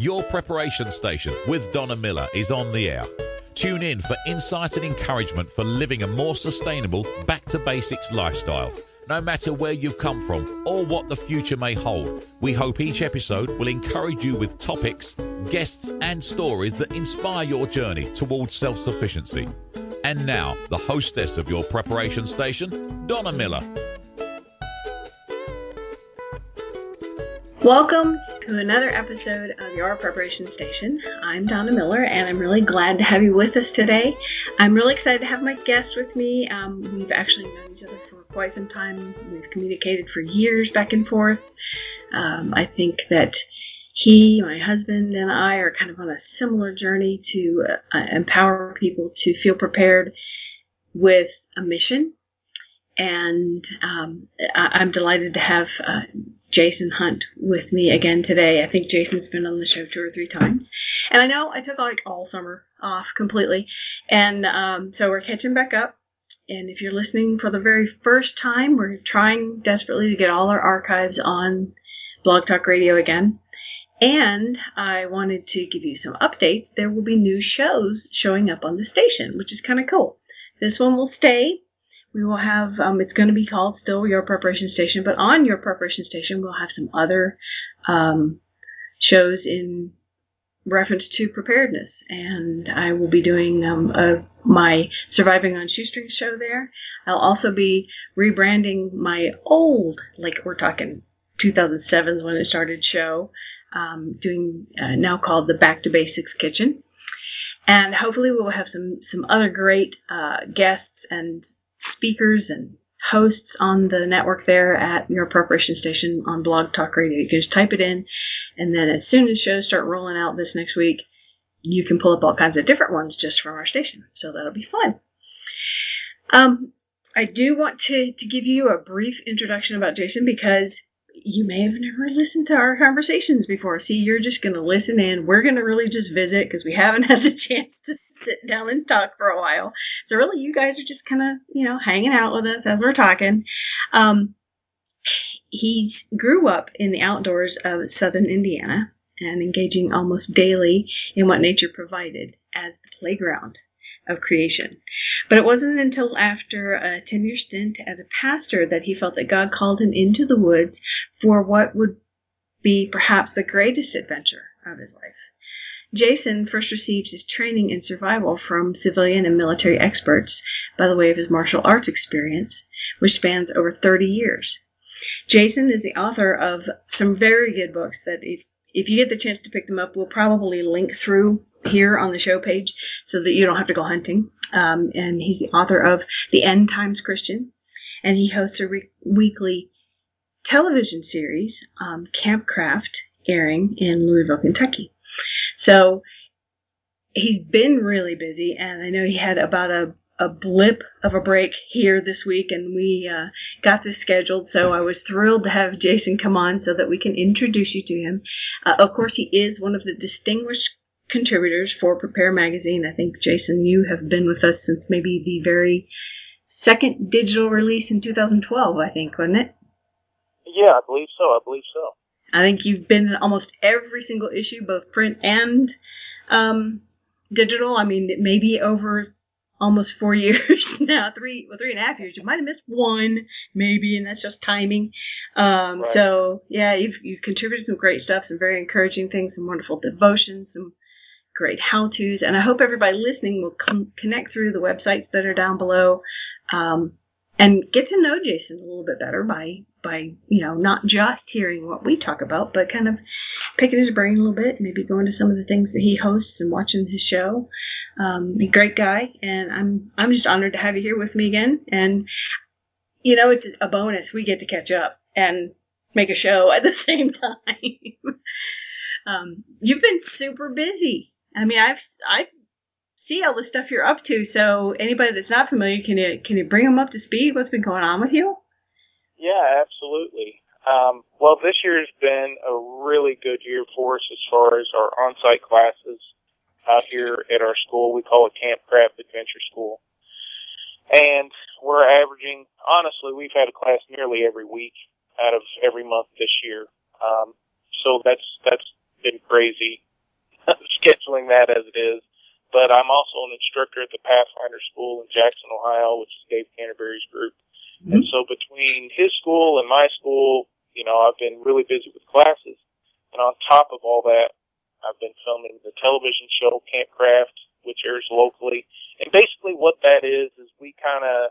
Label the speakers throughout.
Speaker 1: Your preparation station with Donna Miller is on the air. Tune in for insight and encouragement for living a more sustainable, back to basics lifestyle. No matter where you've come from or what the future may hold, we hope each episode will encourage you with topics, guests, and stories that inspire your journey towards self sufficiency. And now, the hostess of your preparation station, Donna Miller.
Speaker 2: Welcome to another episode of Your Preparation Station. I'm Donna Miller, and I'm really glad to have you with us today. I'm really excited to have my guest with me. Um, we've actually known each other for quite some time. We've communicated for years back and forth. Um, I think that he, my husband, and I are kind of on a similar journey to uh, empower people to feel prepared with a mission. And um, I- am delighted to have uh, Jason Hunt with me again today. I think Jason's been on the show two or three times. And I know I took like all summer off completely. And um, so we're catching back up. And if you're listening for the very first time, we're trying desperately to get all our archives on Blog Talk Radio again. And I wanted to give you some updates. There will be new shows showing up on the station, which is kind of cool. This one will stay we will have um, it's going to be called still your preparation station but on your preparation station we'll have some other um, shows in reference to preparedness. And i will be doing um, a, my surviving on shoestring show there. I'll also be rebranding my old like we're talking 2007 when it started show um, doing uh, now called the back to basics kitchen. And hopefully we'll have some some other great uh, guests and speakers and hosts on the network there at your preparation station on Blog Talk Radio. You can just type it in, and then as soon as shows start rolling out this next week, you can pull up all kinds of different ones just from our station. So that'll be fun. Um, I do want to, to give you a brief introduction about Jason because you may have never listened to our conversations before. See, you're just going to listen in. We're going to really just visit because we haven't had the chance to sit down and talk for a while. So really, you guys are just kind of, you know, hanging out with us as we're talking. Um, he grew up in the outdoors of southern Indiana and engaging almost daily in what nature provided as the playground of creation. But it wasn't until after a 10 year stint as a pastor that he felt that God called him into the woods for what would be perhaps the greatest adventure of his life. Jason first received his training in survival from civilian and military experts by the way of his martial arts experience, which spans over 30 years. Jason is the author of some very good books that if, if you get the chance to pick them up, we'll probably link through here on the show page so that you don't have to go hunting. Um, and he's the author of The End Times Christian, and he hosts a re- weekly television series, um, Campcraft, airing in Louisville, Kentucky. So he's been really busy, and I know he had about a a blip of a break here this week, and we uh, got this scheduled. So I was thrilled to have Jason come on so that we can introduce you to him. Uh, of course, he is one of the distinguished contributors for Prepare Magazine. I think, Jason, you have been with us since maybe the very second digital release in 2012, I think, wasn't it?
Speaker 3: Yeah, I believe so. I believe so.
Speaker 2: I think you've been in almost every single issue, both print and um, digital. I mean, maybe over almost four years now, three well, three and a half years. You might have missed one, maybe, and that's just timing. Um,
Speaker 3: right.
Speaker 2: So yeah, you've you've contributed some great stuff, some very encouraging things, some wonderful devotions, some great how-tos, and I hope everybody listening will come connect through the websites that are down below. Um, and get to know Jason a little bit better by by you know not just hearing what we talk about, but kind of picking his brain a little bit, maybe going to some of the things that he hosts and watching his show. Um, a great guy, and I'm I'm just honored to have you here with me again. And you know, it's a bonus we get to catch up and make a show at the same time. um, you've been super busy. I mean, I've I've see all the stuff you're up to. So anybody that's not familiar, can you can you bring them up to speed? What's been going on with you?
Speaker 3: Yeah, absolutely. Um, well, this year's been a really good year for us as far as our on-site classes out here at our school. We call it Campcraft Adventure School. And we're averaging, honestly, we've had a class nearly every week out of every month this year. Um, so that's, that's been crazy. scheduling that as it is. But I'm also an instructor at the Pathfinder School in Jackson, Ohio, which is Dave Canterbury's group. Mm-hmm. And so between his school and my school, you know, I've been really busy with classes. And on top of all that, I've been filming the television show Campcraft, which airs locally. And basically what that is, is we kind of,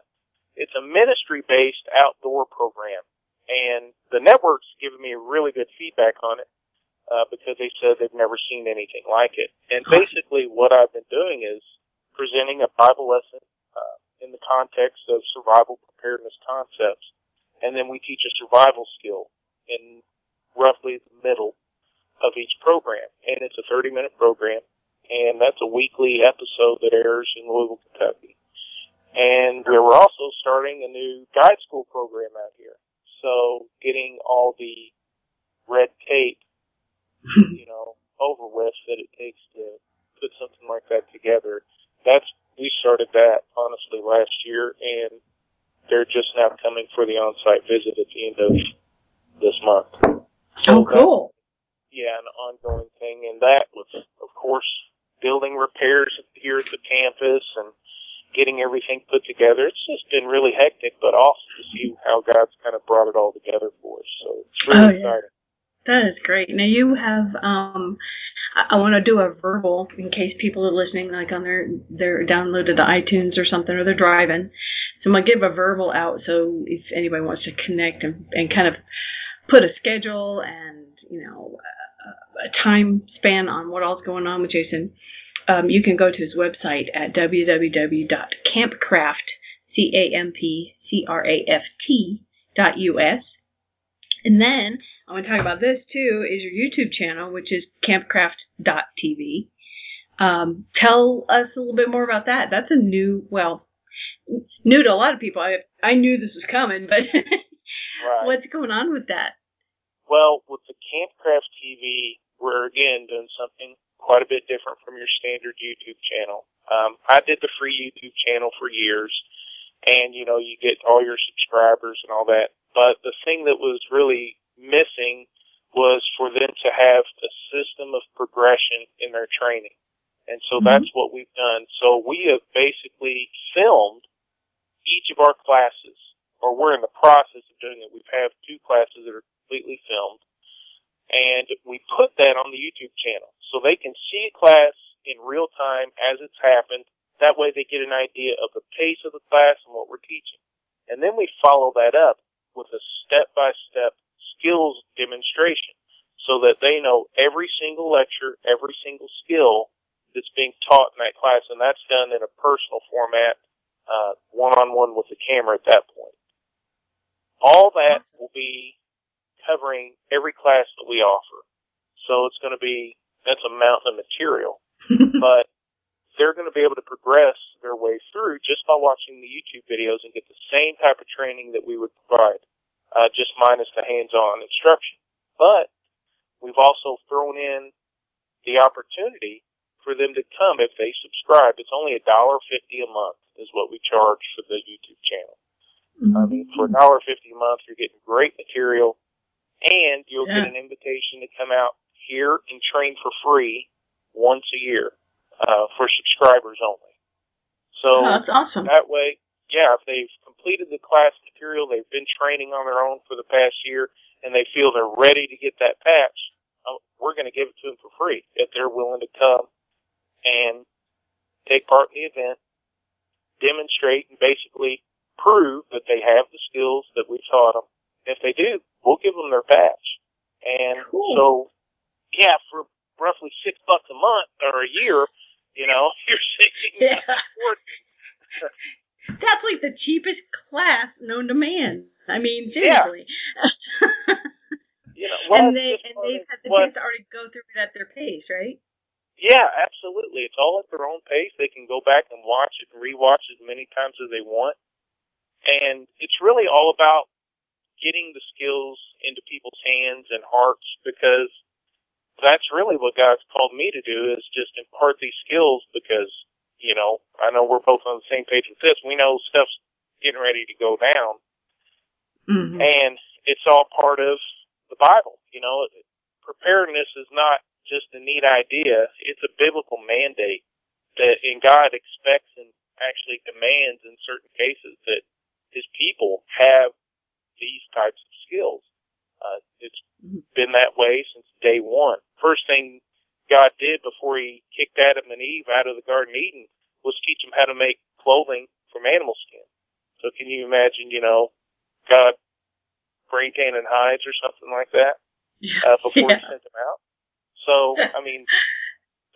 Speaker 3: it's a ministry based outdoor program. And the network's given me really good feedback on it uh, because they said they've never seen anything like it. And basically, what I've been doing is presenting a Bible lesson uh, in the context of survival preparedness concepts, and then we teach a survival skill in roughly the middle of each program. And it's a 30-minute program, and that's a weekly episode that airs in Louisville, Kentucky. And we were also starting a new guide school program out here. So getting all the red tape you know, over with that it takes to put something like that together. That's we started that honestly last year, and they're just now coming for the on-site visit at the end of this month.
Speaker 2: So oh, cool.
Speaker 3: yeah, an ongoing thing, and that was, of course, building repairs here at the campus and getting everything put together. It's just been really hectic, but awesome to see how God's kind of brought it all together for us. So it's oh, really oh, yeah. exciting.
Speaker 2: That is great. Now you have um I, I want to do a verbal in case people are listening like on their their downloaded the iTunes or something or they're driving. So I'm to give a verbal out so if anybody wants to connect and, and kind of put a schedule and, you know, a, a time span on what all's going on with Jason, um, you can go to his website at www.campcraft, C-A-M-P-C-R-A-F-T dot U-S and then I want to talk about this too is your YouTube channel, which is campcraft.tv. Um, tell us a little bit more about that. That's a new, well, new to a lot of people. I I knew this was coming, but right. what's going on with that?
Speaker 3: Well, with the Campcraft TV, we're again doing something quite a bit different from your standard YouTube channel. Um, I did the free YouTube channel for years, and you know you get all your subscribers and all that. But the thing that was really missing was for them to have a system of progression in their training. And so mm-hmm. that's what we've done. So we have basically filmed each of our classes, or we're in the process of doing it. We have two classes that are completely filmed. And we put that on the YouTube channel. So they can see a class in real time as it's happened. That way they get an idea of the pace of the class and what we're teaching. And then we follow that up with a step-by-step skills demonstration so that they know every single lecture, every single skill that's being taught in that class, and that's done in a personal format, uh, one-on-one with the camera at that point. All that will be covering every class that we offer. So it's going to be, that's a mountain of material. but they're going to be able to progress their way through just by watching the YouTube videos and get the same type of training that we would provide, uh, just minus the hands-on instruction. But we've also thrown in the opportunity for them to come if they subscribe. It's only a dollar fifty a month is what we charge for the YouTube channel. Mm-hmm. I mean, for a dollar fifty a month, you're getting great material, and you'll yeah. get an invitation to come out here and train for free once a year uh, for subscribers only. So
Speaker 2: oh, that's awesome.
Speaker 3: That way, yeah, if they've completed the class material, they've been training on their own for the past year, and they feel they're ready to get that patch, uh, we're going to give it to them for free if they're willing to come and take part in the event, demonstrate, and basically prove that they have the skills that we taught them. If they do, we'll give them their patch. And cool. so, yeah, for roughly six bucks a month or a year, you know, you're saving yeah.
Speaker 2: That's like the cheapest class known to man. I mean, seriously.
Speaker 3: Yeah. you know, well,
Speaker 2: and they and they've had the chance to already go through it at their pace, right?
Speaker 3: Yeah, absolutely. It's all at their own pace. They can go back and watch it and rewatch as many times as they want. And it's really all about getting the skills into people's hands and hearts because that's really what God's called me to do is just impart these skills because, you know, I know we're both on the same page with this. We know stuff's getting ready to go down. Mm-hmm. And it's all part of the Bible. You know, preparedness is not just a neat idea. It's a biblical mandate that, and God expects and actually demands in certain cases that His people have these types of skills. Uh, it's mm-hmm. been that way since day one. First thing God did before He kicked Adam and Eve out of the Garden of Eden was teach them how to make clothing from animal skin. So can you imagine, you know, God spray tanning hides or something like that uh, before yeah. he sent them out? So, I mean,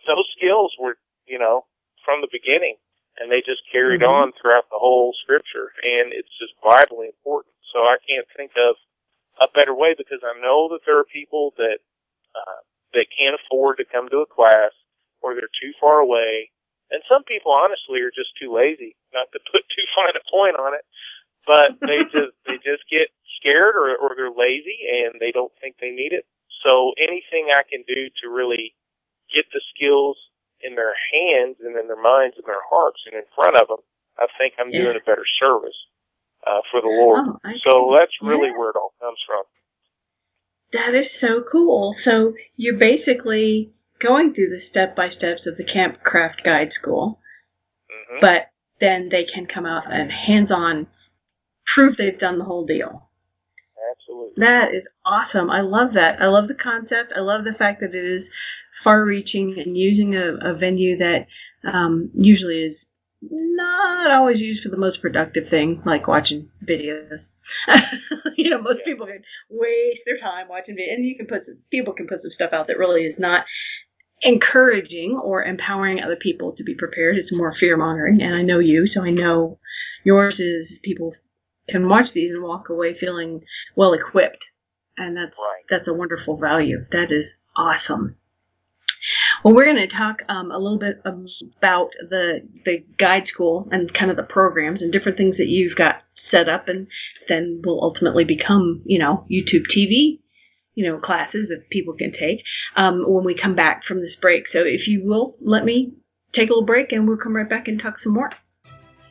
Speaker 3: those skills were, you know, from the beginning and they just carried mm-hmm. on throughout the whole scripture and it's just vitally important. So I can't think of a better way because I know that there are people that, uh, that can't afford to come to a class or they're too far away. And some people honestly are just too lazy, not to put too fine a point on it, but they just, they just get scared or, or they're lazy and they don't think they need it. So anything I can do to really get the skills in their hands and in their minds and their hearts and in front of them, I think I'm yeah. doing a better service uh, for the Lord. Oh, so that's really yeah. where it all comes from.
Speaker 2: That is so cool. So you're basically going through the step by steps of the Campcraft Guide School, mm-hmm. but then they can come out and hands on prove they've done the whole deal.
Speaker 3: Absolutely.
Speaker 2: That is awesome. I love that. I love the concept. I love the fact that it is far reaching and using a, a venue that um, usually is not always used for the most productive thing, like watching videos. you know, most people can waste their time watching videos, and you can put some, people can put some stuff out that really is not encouraging or empowering other people to be prepared. It's more fear mongering, and I know you, so I know yours is people can watch these and walk away feeling well equipped, and that's
Speaker 3: right.
Speaker 2: that's a wonderful value. That is awesome. Well, we're going to talk um, a little bit about the the guide school and kind of the programs and different things that you've got set up, and then will ultimately become, you know, YouTube TV, you know, classes that people can take um, when we come back from this break. So, if you will, let me take a little break, and we'll come right back and talk some more.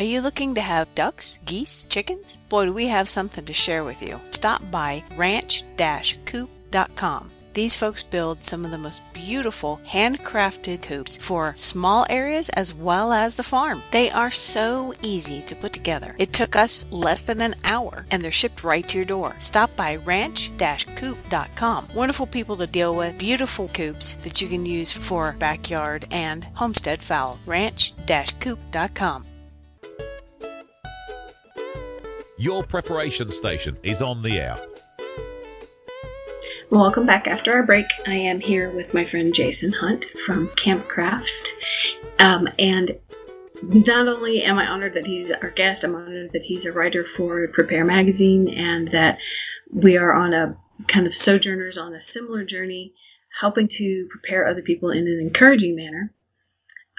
Speaker 4: Are you looking to have ducks, geese, chickens? Boy, do we have something to share with you. Stop by ranch-coop.com. These folks build some of the most beautiful handcrafted coops for small areas as well as the farm. They are so easy to put together. It took us less than an hour and they're shipped right to your door. Stop by ranch-coop.com. Wonderful people to deal with, beautiful coops that you can use for backyard and homestead fowl. ranch-coop.com.
Speaker 1: Your preparation station is on the air.
Speaker 2: Welcome back after our break. I am here with my friend Jason Hunt from Campcraft. Um, and not only am I honored that he's our guest, I'm honored that he's a writer for Prepare Magazine and that we are on a kind of sojourners on a similar journey, helping to prepare other people in an encouraging manner.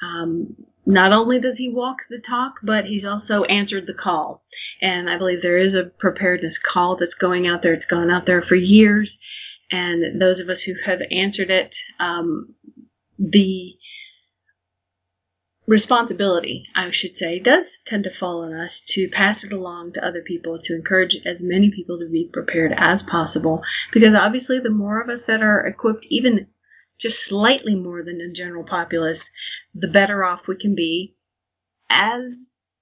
Speaker 2: Um, not only does he walk the talk, but he's also answered the call. And I believe there is a preparedness call that's going out there. It's gone out there for years. And those of us who have answered it, um, the responsibility, I should say, does tend to fall on us to pass it along to other people, to encourage as many people to be prepared as possible. Because obviously, the more of us that are equipped, even just slightly more than the general populace, the better off we can be as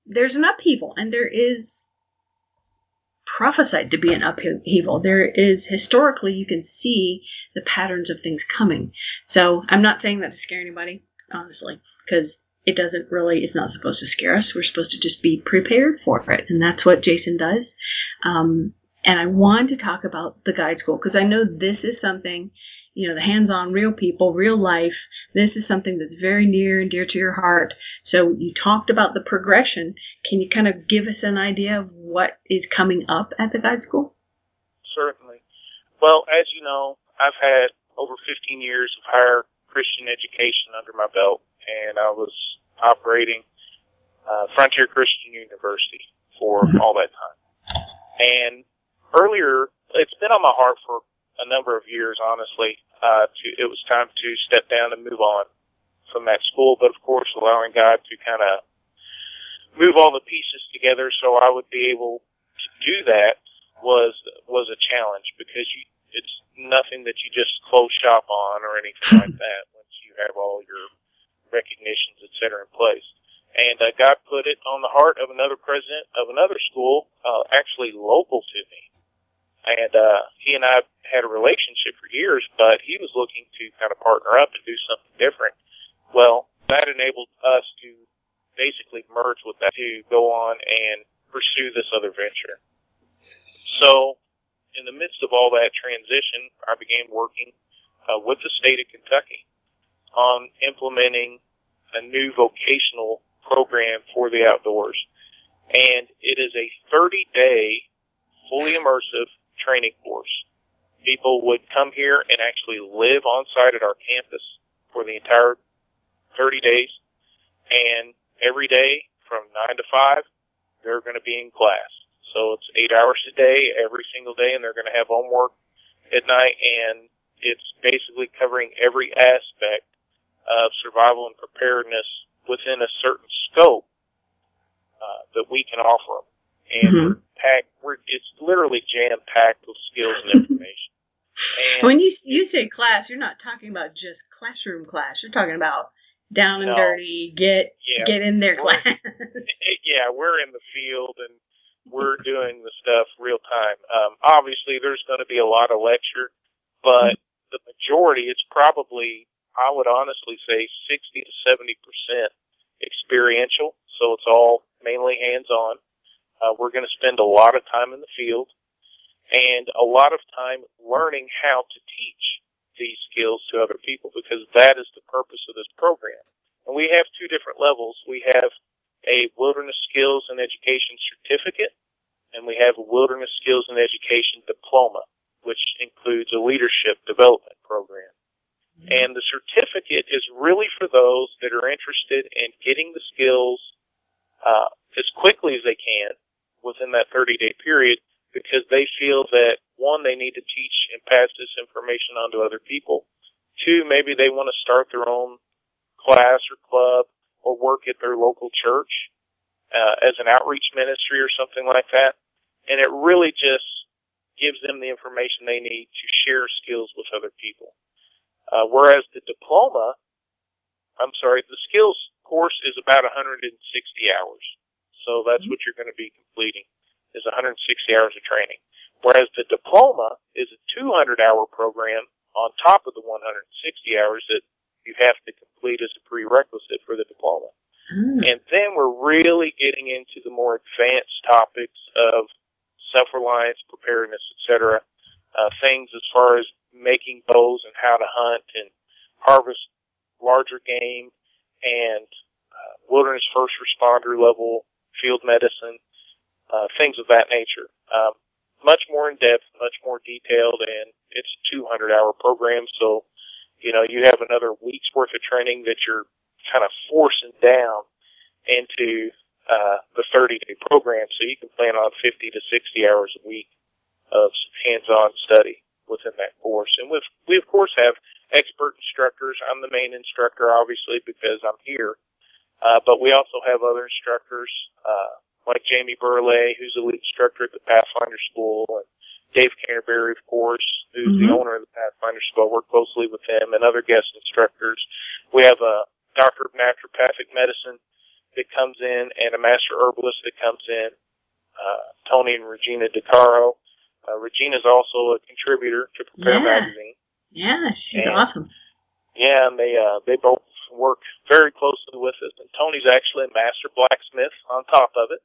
Speaker 2: there's an upheaval and there is prophesied to be an upheaval. There is historically you can see the patterns of things coming. So I'm not saying that to scare anybody, honestly, because it doesn't really, it's not supposed to scare us. We're supposed to just be prepared for it. And that's what Jason does. Um, and I wanted to talk about the guide school because I know this is something, you know, the hands-on real people, real life. This is something that's very near and dear to your heart. So you talked about the progression. Can you kind of give us an idea of what is coming up at the guide school?
Speaker 3: Certainly. Well, as you know, I've had over 15 years of higher Christian education under my belt, and I was operating uh, Frontier Christian University for
Speaker 2: Mhm.
Speaker 3: all that time. And earlier, it's been on my heart for a number of years, honestly. Uh, to, it was time to step down and move on from that school, but of course, allowing God to kind of move all the pieces together so I would be able to do that was was a challenge because you it's nothing that you just close shop on or anything like that once you have all your recognitions, et cetera, in place. And uh, God put it on the heart of another president of another school, uh, actually local to me. And uh, he and I had a relationship for years, but he was looking to kind of partner up and do something different. Well, that enabled us to basically merge with that to go on and pursue this other venture. So, in the midst of all that transition, I began working uh, with the state of Kentucky on implementing a new vocational program for the outdoors. And it is a 30 day, fully immersive training course. People would come here and actually live on site at our campus for the entire 30 days. And every day from 9 to 5, they're going to be in class. So it's eight hours a day, every single day, and they're going to have homework at night. And it's basically covering every aspect of survival and preparedness within a certain scope uh, that we can offer them. And
Speaker 2: Mhm.
Speaker 3: we're packed, we're, it's literally jam packed with skills and information. And
Speaker 2: When you you say class, you're not talking about just classroom class. You're talking about down and
Speaker 3: No.
Speaker 2: dirty, get
Speaker 3: yeah,
Speaker 2: get in there class.
Speaker 3: yeah, we're in the field and we're doing the stuff real time. Um, obviously, there's going to be a lot of lecture, but the majority, it's probably, I would honestly say, 60 to 70 percent experiential. So it's all mainly hands-on. Uh, we're going to spend a lot of time in the field and a lot of time learning how to teach these skills to other people because that is the purpose of this program. And we have two different levels. We have a wilderness skills and education certificate, and we have a wilderness skills and education diploma, which includes a leadership development program. And the certificate is really for those that are interested in getting the skills uh, as quickly as they can within that 30 day period because they feel that one, they need to teach and pass this information on to other people. Two, maybe they want to start their own class or club or work at their local church uh, as an outreach ministry or something like that. And it really just gives them the information they need to share skills with other people. Uh, whereas the diploma, I'm sorry, the skills course is about 160 hours. So that's what you're going to be completing is 160 hours of training. Whereas the diploma is a 200 hour program on top of the 160 hours that you have to complete as a prerequisite for the diploma.
Speaker 2: Mm.
Speaker 3: And then we're really getting into the more advanced topics of self-reliance, preparedness, etc. Uh, things as far as making bows and how to hunt and harvest larger game and uh, wilderness first responder level field medicine, uh, things of that nature. Um, much more in depth, much more detailed, and it's a 200 hour program. So, you know, you have another week's worth of training that you're kind of forcing down into uh, the 30 day program. So you can plan on 50 to 60 hours a week of hands-on study within that course. And with, we of course have expert instructors. I'm the main instructor, obviously, because I'm here. Uh, but we also have other instructors, uh, like Jamie Burleigh, who's a lead instructor at the Pathfinder School, and Dave Canterbury, of course, who's
Speaker 2: Mhm.
Speaker 3: the owner of the Pathfinder School. I work closely with him and other guest instructors. We have a doctor of naturopathic medicine that comes in and a master herbalist that comes in, uh, Tony and Regina DeCaro. Uh, Regina's also a contributor to Prepare
Speaker 2: Yeah.
Speaker 3: Magazine.
Speaker 2: Yeah, she's
Speaker 3: And-
Speaker 2: awesome.
Speaker 3: Yeah, and they uh, they both work very closely with us. And Tony's actually a master blacksmith on top of it.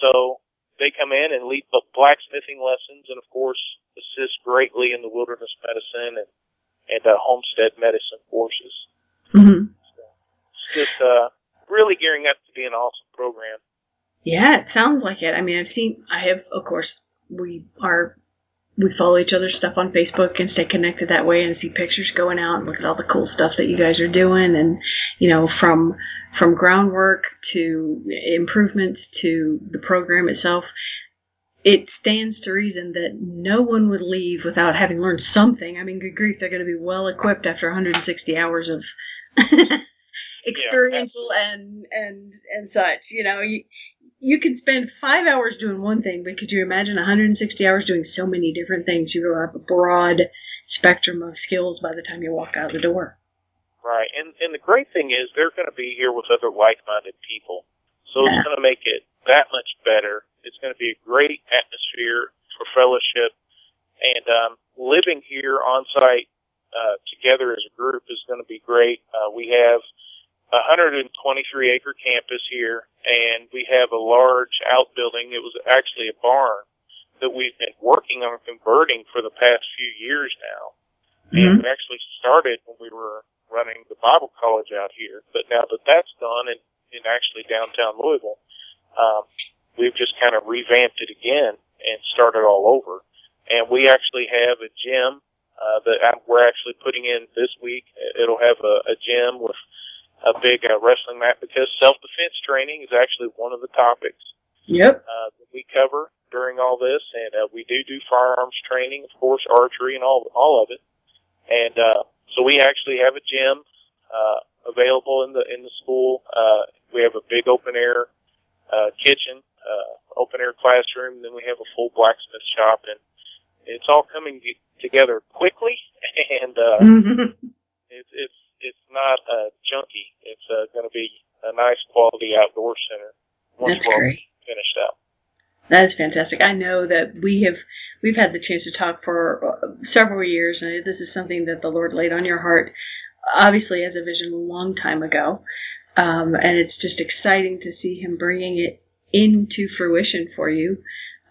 Speaker 3: So they come in and lead the blacksmithing lessons, and of course assist greatly in the wilderness medicine and and uh, homestead medicine courses.
Speaker 2: hmm
Speaker 3: It's just uh, really gearing up to be an awesome program.
Speaker 2: Yeah, it sounds like it. I mean, I've seen, I have, of course, we are we follow each other's stuff on Facebook and stay connected that way and see pictures going out and look at all the cool stuff that you guys are doing and you know from from groundwork to improvements to the program itself it stands to reason that no one would leave without having learned something. I mean, good grief, they're going to be well equipped after 160 hours of experiential yeah, and and and such. You know, you you can spend five hours doing one thing, but could you imagine 160 hours doing so many different things? You will have a broad spectrum of skills by the time you walk out the door.
Speaker 3: Right, and and the great thing is they're going to be here with other like-minded people, so yeah. it's going to make it that much better. It's going to be a great atmosphere for fellowship, and um, living here on site uh, together as a group is going to be great. Uh, we have a 123 acre campus here, and we have a large outbuilding. It was actually a barn that we've been working on converting for the past few years now. Mm-hmm. And we actually started when we were running the Bible college out here, but now that that's done in, in actually downtown Louisville, um, we've just kind of revamped it again and started all over. And we actually have a gym uh, that we're actually putting in this week. It'll have a, a gym with a big uh, wrestling mat because self-defense training is actually one of the topics.
Speaker 2: Yep.
Speaker 3: Uh, that we cover during all this, and uh, we do do firearms training, of course, archery and all all of it. And uh, so we actually have a gym uh, available in the in the school. Uh, we have a big open air uh, kitchen, uh, open air classroom. And then we have a full blacksmith shop, and it's all coming together quickly, and uh, mm-hmm. it's it's it's not uh, junky. It's uh, going to be a nice quality outdoor center once
Speaker 2: That's we're
Speaker 3: finished out.
Speaker 2: That is fantastic. I know that we have we've had the chance to talk for uh, several years, and this is something that the Lord laid on your heart, obviously as a vision a long time ago, um, and it's just exciting to see Him bringing it into fruition for you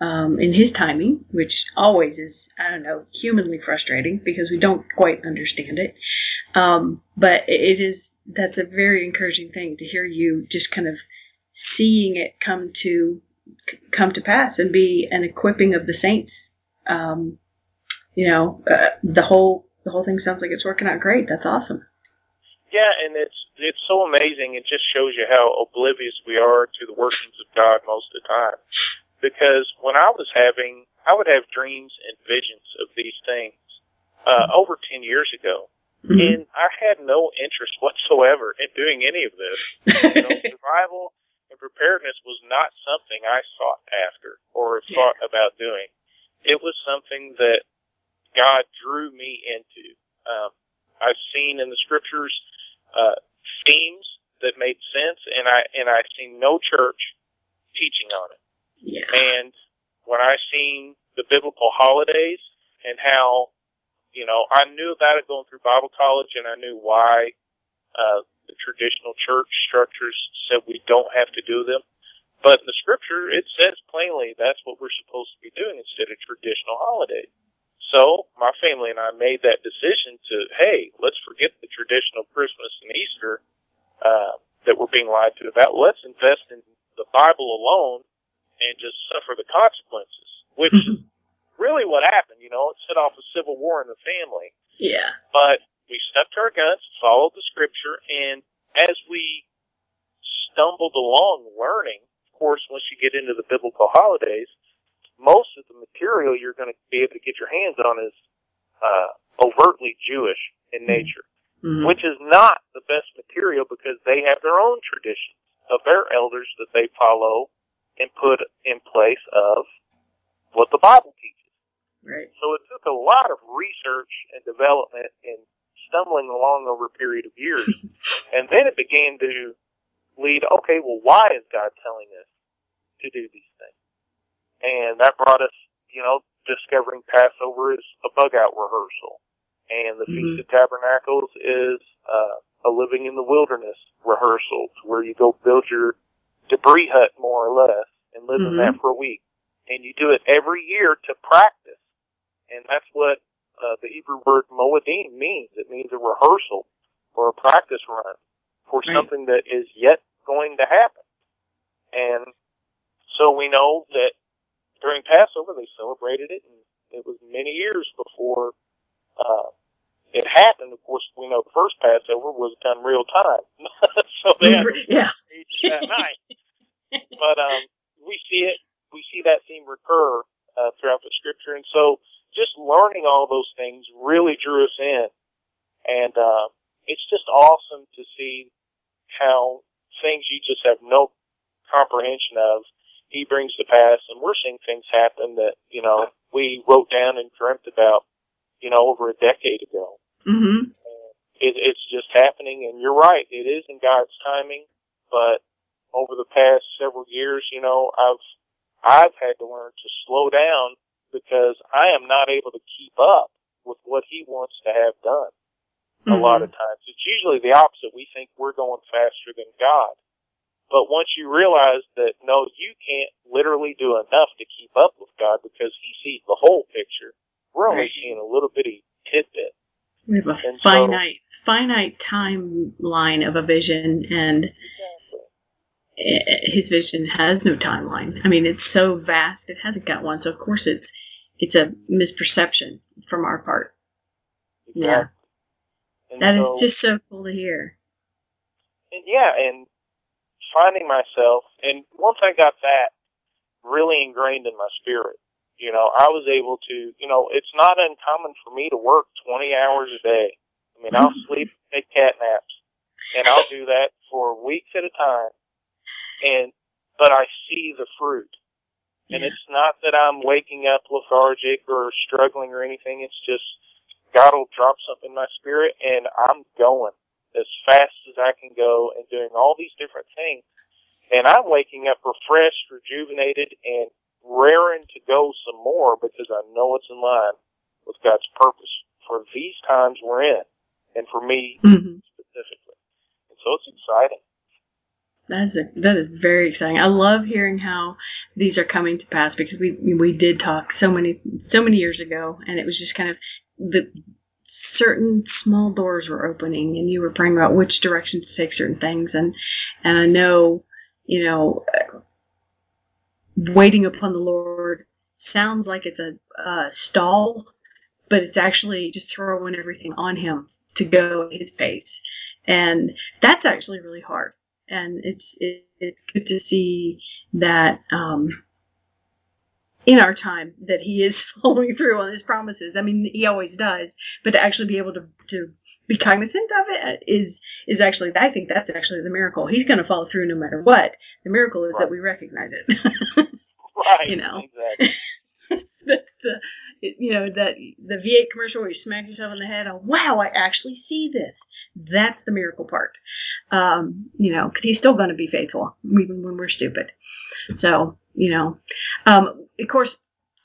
Speaker 2: um, in His timing, which always is I don't know, humanly frustrating because we don't quite understand it. Um, but it is, that's a very encouraging thing to hear you just kind of seeing it come to, come to pass and be an equipping of the saints. Um, you know, uh, the whole, the whole thing sounds like it's working out great. That's awesome.
Speaker 3: Yeah, and it's it's so amazing. It just shows you how oblivious we are to the workings of God most of the time. Because when I was having I would have dreams and visions of these things uh, mm-hmm. over 10 years ago. Mm-hmm. And I had no interest whatsoever in doing any of this. you know, survival and preparedness was not something I sought after or thought yeah. about doing. It was something that God drew me into. Um, I've seen in the scriptures uh, themes that made sense, and I and I've seen no church teaching on it.
Speaker 2: Yeah.
Speaker 3: And when I seen the biblical holidays and how, you know, I knew about it going through Bible college and I knew why, uh, the traditional church structures said we don't have to do them. But in the scripture, it says plainly that's what we're supposed to be doing instead of traditional holidays. So my family and I made that decision to, hey, let's forget the traditional Christmas and Easter, uh, that we're being lied to about. Let's invest in the Bible alone and just suffer the consequences, which is really what happened. You know, it set off a civil war in the family.
Speaker 2: Yeah.
Speaker 3: But we stuck to our guns, followed the scripture, and as we stumbled along learning, of course, once you get into the biblical holidays, most of the material you're going to be able to get your hands on is uh, overtly Jewish in mm-hmm. nature, mm-hmm. which is not the best material because they have their own traditions of their elders that they follow and put in place of what the Bible teaches.
Speaker 2: Right.
Speaker 3: So it took a lot of research and development and stumbling along over a period of years. and then it began to lead, okay, well, why is God telling us to do these things? And that brought us, you know, discovering Passover is a bug out rehearsal. And the mm-hmm. Feast of Tabernacles is uh, a living in the wilderness rehearsal where you go build your debris hut more or less and live mm-hmm. in that for a week. And you do it every year to practice. And that's what uh, the Hebrew word moedim means. It means a rehearsal or a practice run for right. something that is yet going to happen. And so we know that during Passover they celebrated it in, it was many years before uh, it happened. Of course, we know the first Passover was done real time, so they had
Speaker 2: yeah.
Speaker 3: that night. But um, we see it, we see that theme recur uh, throughout the scripture, and so just learning all those things really drew us in, and uh, it's just awesome to see how things you just have no comprehension of he brings to pass, and we're seeing things happen that you know we wrote down and dreamt about, you know, over a decade ago.
Speaker 2: Mm-hmm.
Speaker 3: It, it's just happening, and you're right. It is in God's timing, but over the past several years, you know, I've I've had to learn to slow down because I am not able to keep up with what He wants to have done. Mm-hmm. A lot of times, it's usually the opposite. We think we're going faster than God, but once you realize that no, you can't literally do enough to keep up with God because He sees the whole picture. We're only right. seeing a little bitty tidbit.
Speaker 2: We have a and finite so, finite timeline of a vision, and. His vision has no timeline. I mean, it's so vast; it hasn't got one. So of course, it's it's a misperception from our part.
Speaker 3: Yeah,
Speaker 2: and that so, is just so cool to hear.
Speaker 3: And yeah, and finding myself, and once I got that really ingrained in my spirit, you know, I was able to, you know, it's not uncommon for me to work 20 hours a day. I mean, I'll sleep, take cat naps, and I'll do that for weeks at a time. And, but I see the fruit. And yeah. it's not that I'm waking up lethargic or struggling or anything. It's just God will drop something in my spirit and I'm going as fast as I can go and doing all these different things. And I'm waking up refreshed, rejuvenated, and raring to go some more because I know it's in line with God's purpose for these times we're in and for me mm-hmm. specifically. And so it's exciting.
Speaker 2: That is a, that is very exciting. I love hearing how these are coming to pass because we we did talk so many so many years ago, and it was just kind of the certain small doors were opening and you were praying about which direction to take certain things and and I know you know waiting upon the Lord sounds like it's a, a stall but it's actually just throwing everything on him to go at his pace and that's actually really hard and it's it, it's good to see that um in our time that he is following through on his promises. I mean, he always does, but to actually be able to to be cognizant of it is is actually I think that's actually the miracle. He's going to follow through no matter what. The miracle is right. that we recognize it.
Speaker 3: right.
Speaker 2: You know.
Speaker 3: Exactly.
Speaker 2: the, the, you know that the V8 commercial where you smack yourself in the head. Oh wow, I actually see this. That's the miracle part. Um, you know, because he's still going to be faithful even when we're stupid. So you know, um, of course,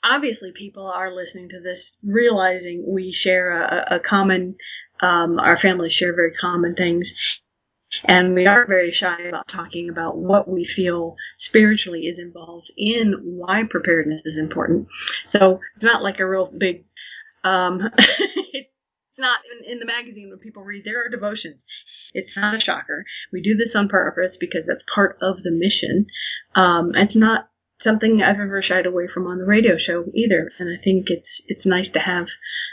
Speaker 2: obviously people are listening to this realizing we share a, a common, um, our families share very common things. And we are very shy about talking about what we feel spiritually is involved in why preparedness is important. So it's not like a real big, um, it's not in, in the magazine when people read there are devotions. It's not a shocker. We do this on purpose because that's part of the mission. Um, it's not something I've ever shied away from on the radio show either. And I think it's it's nice to have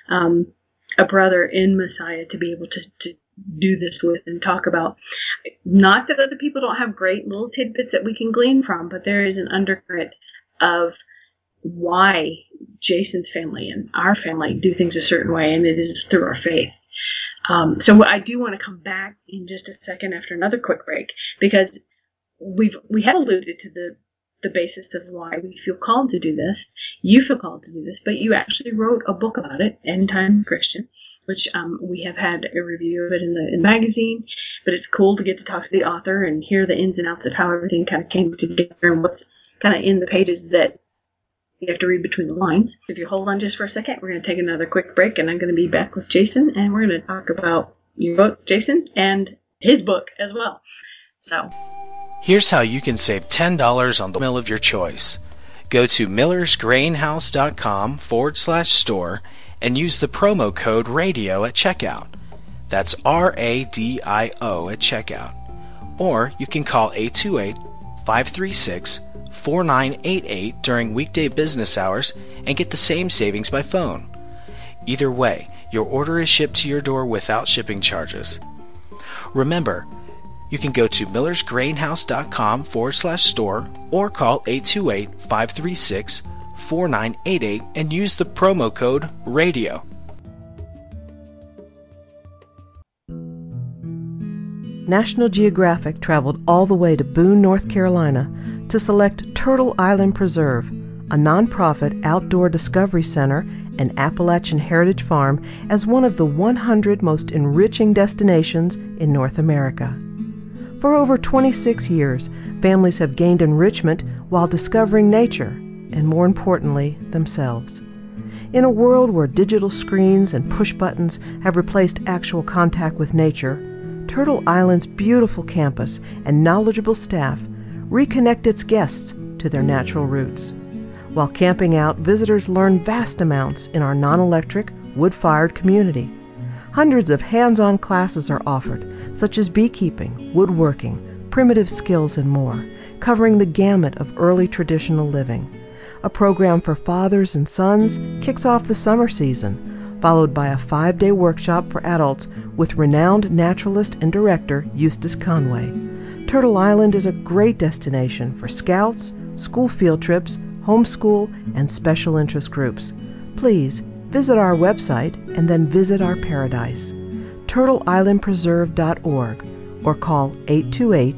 Speaker 2: um, a brother in Messiah to be able to, to do this with and talk about. Not that other people don't have great little tidbits that we can glean from, but there is an undercurrent of why Jason's family and our family do things a certain way, and it is through our faith. Um, so I do want to come back in just a second after another quick break because we've we have alluded to the the basis of why we feel called to do this. You feel called to do this, but you actually wrote a book about it, End Time Christian, which um, we have had a review of it in the, in the magazine. But it's cool to get to talk to the author and hear the ins and outs of how everything kind of came together and what's kind of in the pages that you have to read between the lines. If you hold on just for a second, we're going to take another quick break, and I'm going to be back with Jason, and we're going to talk about your book, Jason, and his book as well. So.
Speaker 5: Here's how you can save $10 on the mill of your choice. Go to millersgrainhouse.com forward slash store and use the promo code RADIO at checkout. That's R A D I O at checkout. Or you can call 828 536 4988 during weekday business hours and get the same savings by phone. Either way, your order is shipped to your door without shipping charges. Remember, you can go to millersgrainhouse.com forward slash store or call 828 536 4988 and use the promo code RADIO.
Speaker 6: National Geographic traveled all the way to Boone, North Carolina to select Turtle Island Preserve, a nonprofit outdoor discovery center and Appalachian Heritage Farm, as one of the 100 most enriching destinations in North America. For over 26 years, families have gained enrichment while discovering nature, and more importantly, themselves. In a world where digital screens and push buttons have replaced actual contact with nature, Turtle Island's beautiful campus and knowledgeable staff reconnect its guests to their natural roots. While camping out, visitors learn vast amounts in our non electric, wood fired community. Hundreds of hands on classes are offered, such as beekeeping, woodworking, primitive skills, and more, covering the gamut of early traditional living. A program for fathers and sons kicks off the summer season, followed by a five day workshop for adults with renowned naturalist and director Eustace Conway. Turtle Island is a great destination for scouts, school field trips, homeschool, and special interest groups. Please visit our website and then visit our paradise, turtleislandpreserve.org, or call 828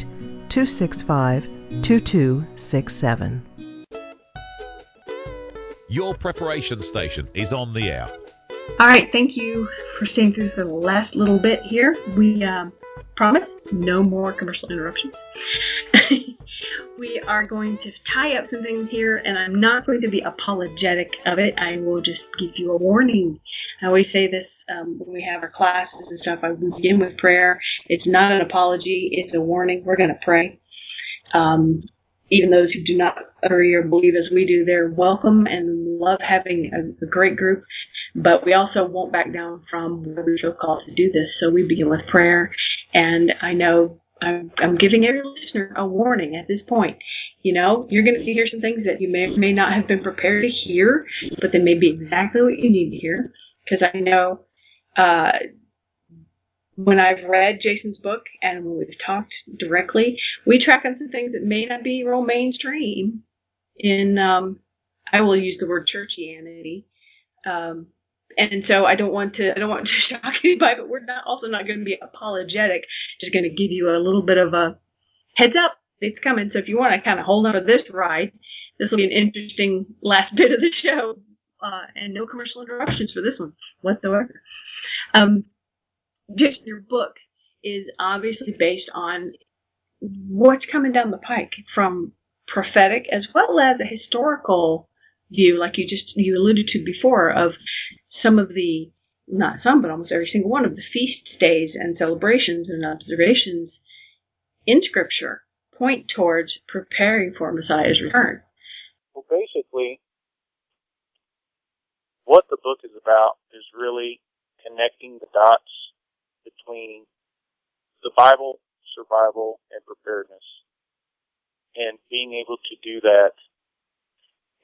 Speaker 6: 265 2267.
Speaker 1: Your preparation station is on the air.
Speaker 2: All right, thank you for staying through for the last little bit here. We um, promise no more commercial interruptions. we are going to tie up some things here, and I'm not going to be apologetic of it. I will just give you a warning. I always say this um, when we have our classes and stuff. I begin with prayer. It's not an apology; it's a warning. We're going to pray. Um, even those who do not agree or believe as we do, they're welcome and love having a, a, great group. But we also won't back down from where we feel called to do this. So we begin with prayer. And I know I'm, I'm giving every listener a warning at this point. You know, you're going to hear some things that you may may not have been prepared to hear, but they may be exactly what you need to hear. Because I know uh, when I've read Jason's book and when we've talked directly, we track on some things that may not be real mainstream in, um, I will use the word churchianity. Um, and so I don't want to, I don't want to shock anybody, but we're not also not going to be apologetic. Just going to give you a little bit of a heads up. It's coming. So if you want to kind of hold on to this ride, this will be an interesting last bit of the show. Uh, and no commercial interruptions for this one whatsoever. Um, your book is obviously based on what's coming down the pike from prophetic as well as a historical view, like you just you alluded to before, of some of the not some, but almost every single one of the feast days and celebrations and observations in Scripture point towards preparing for Messiah's return.
Speaker 3: Well, basically, what the book is about is really connecting the dots between the Bible, survival, and preparedness. And being able to do that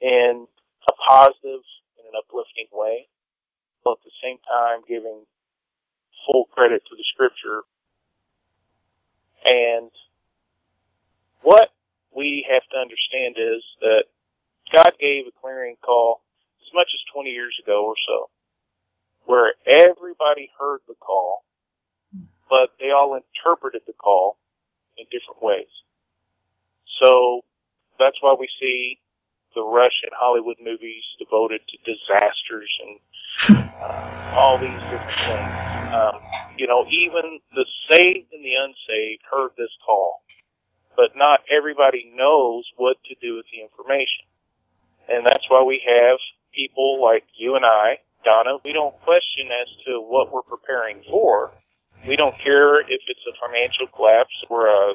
Speaker 3: in a positive and an uplifting way, while at the same time giving full credit to the scripture. And what we have to understand is that God gave a clarion call as much as 20 years ago or so, where everybody heard the call but they all interpreted the call in different ways. So that's why we see the rush in Hollywood movies devoted to disasters and uh, all these different things. Um, you know, even the saved and the unsaved heard this call, but not everybody knows what to do with the information. And that's why we have people like you and I, Donna, we don't question as to what we're preparing for we don't care if it's a financial collapse or a,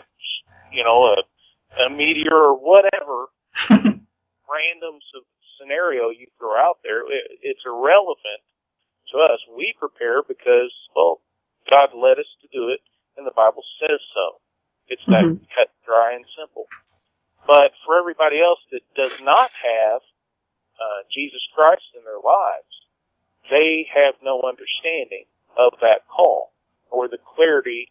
Speaker 3: you know, a, a meteor or whatever random scenario you throw out there. It, it's irrelevant to us. We prepare because, well, God led us to do it and the Bible says so. It's that mm-hmm. cut, dry, and simple. But for everybody else that does not have uh, Jesus Christ in their lives, they have no understanding of that call or the clarity